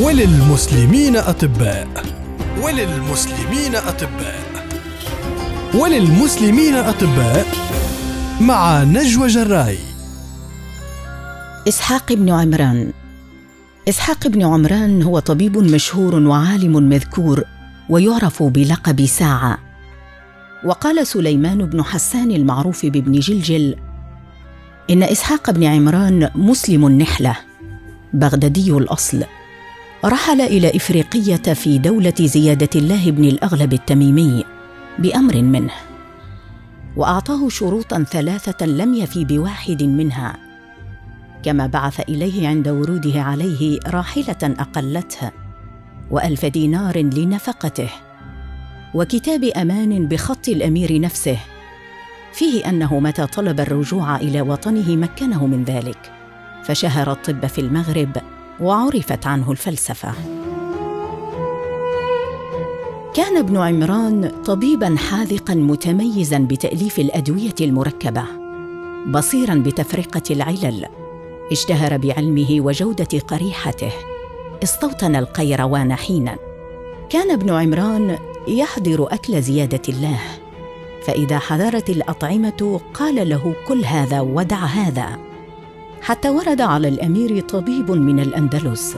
وللمسلمين أطباء. وللمسلمين أطباء. وللمسلمين أطباء مع نجوى جراي. إسحاق بن عمران. إسحاق بن عمران هو طبيب مشهور وعالم مذكور ويعرف بلقب ساعة. وقال سليمان بن حسان المعروف بابن جلجل إن إسحاق بن عمران مسلم النحلة بغدادي الأصل. رحل إلى إفريقية في دولة زيادة الله بن الأغلب التميمي بأمر منه وأعطاه شروطا ثلاثة لم يفي بواحد منها كما بعث إليه عند وروده عليه راحلة أقلته وألف دينار لنفقته وكتاب أمان بخط الأمير نفسه فيه أنه متى طلب الرجوع إلى وطنه مكنه من ذلك فشهر الطب في المغرب وعرفت عنه الفلسفة. كان ابن عمران طبيبا حاذقا متميزا بتأليف الأدوية المركبة بصيرا بتفرقة العلل. اشتهر بعلمه وجودة قريحته. استوطن القيروان حينا. كان ابن عمران يحضر أكل زيادة الله فإذا حضرت الأطعمة قال له كل هذا ودع هذا. حتى ورد على الأمير طبيب من الأندلس.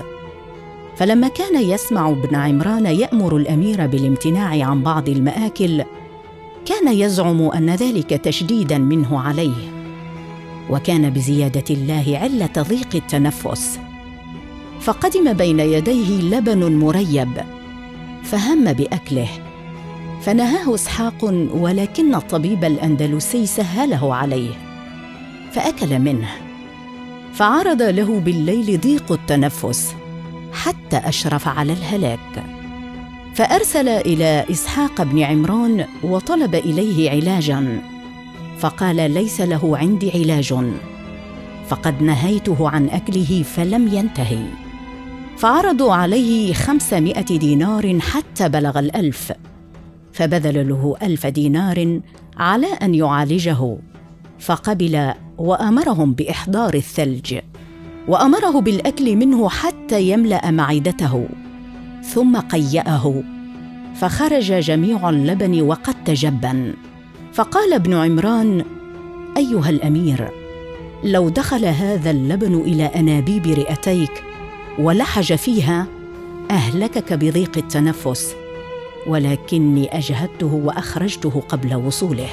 فلما كان يسمع ابن عمران يأمر الأمير بالامتناع عن بعض المآكل كان يزعم أن ذلك تشديدا منه عليه. وكان بزيادة الله علة ضيق التنفس. فقدم بين يديه لبن مريب فهم بأكله. فنهاه إسحاق ولكن الطبيب الأندلسي سهله عليه فأكل منه. فعرض له بالليل ضيق التنفس حتى أشرف على الهلاك. فأرسل إلى إسحاق بن عمران وطلب إليه علاجا فقال ليس له عندي علاج. فقد نهيته عن أكله فلم ينتهي. فعرضوا عليه خمسمائة دينار حتى بلغ الألف فبذل له ألف دينار على أن يعالجه فقبل وأمرهم بإحضار الثلج وأمره بالأكل منه حتى يملأ معدته ثم قيأه فخرج جميع اللبن وقد تجبن. فقال ابن عمران أيها الأمير لو دخل هذا اللبن إلى أنابيب رئتيك ولحج فيها أهلكك بضيق التنفس ولكني أجهدته وأخرجته قبل وصوله.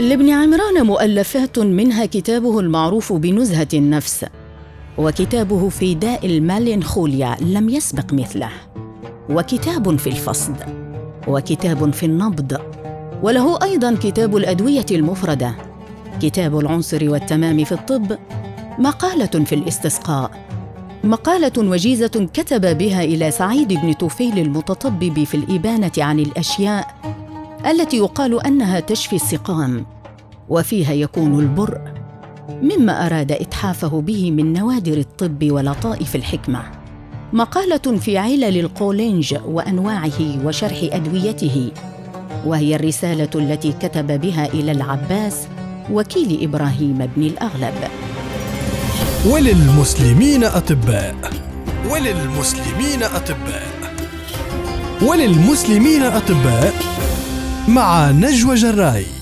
لابن عمران مؤلفات منها كتابه المعروف بنزهة النفس وكتابه في داء المالنخوليا لم يسبق مثله. وكتاب في الفصد وكتاب في النبض وله أيضا كتاب الأدوية المفردة كتاب العنصر والتمام في الطب مقالة في الاستسقاء مقالة وجيزة كتب بها إلى سعيد بن توفيل المتطبب في الإبانة عن الأشياء التي يقال أنها تشفي السقام وفيها يكون البرء مما أراد إتحافه به من نوادر الطب ولطائف الحكمة. مقالة في علل القولينج وأنواعه وشرح أدويته وهي الرسالة التي كتب بها إلى العباس وكيل إبراهيم بن الأغلب. وللمسلمين أطباء. وللمسلمين أطباء. وللمسلمين أطباء. مع نجوى جراي.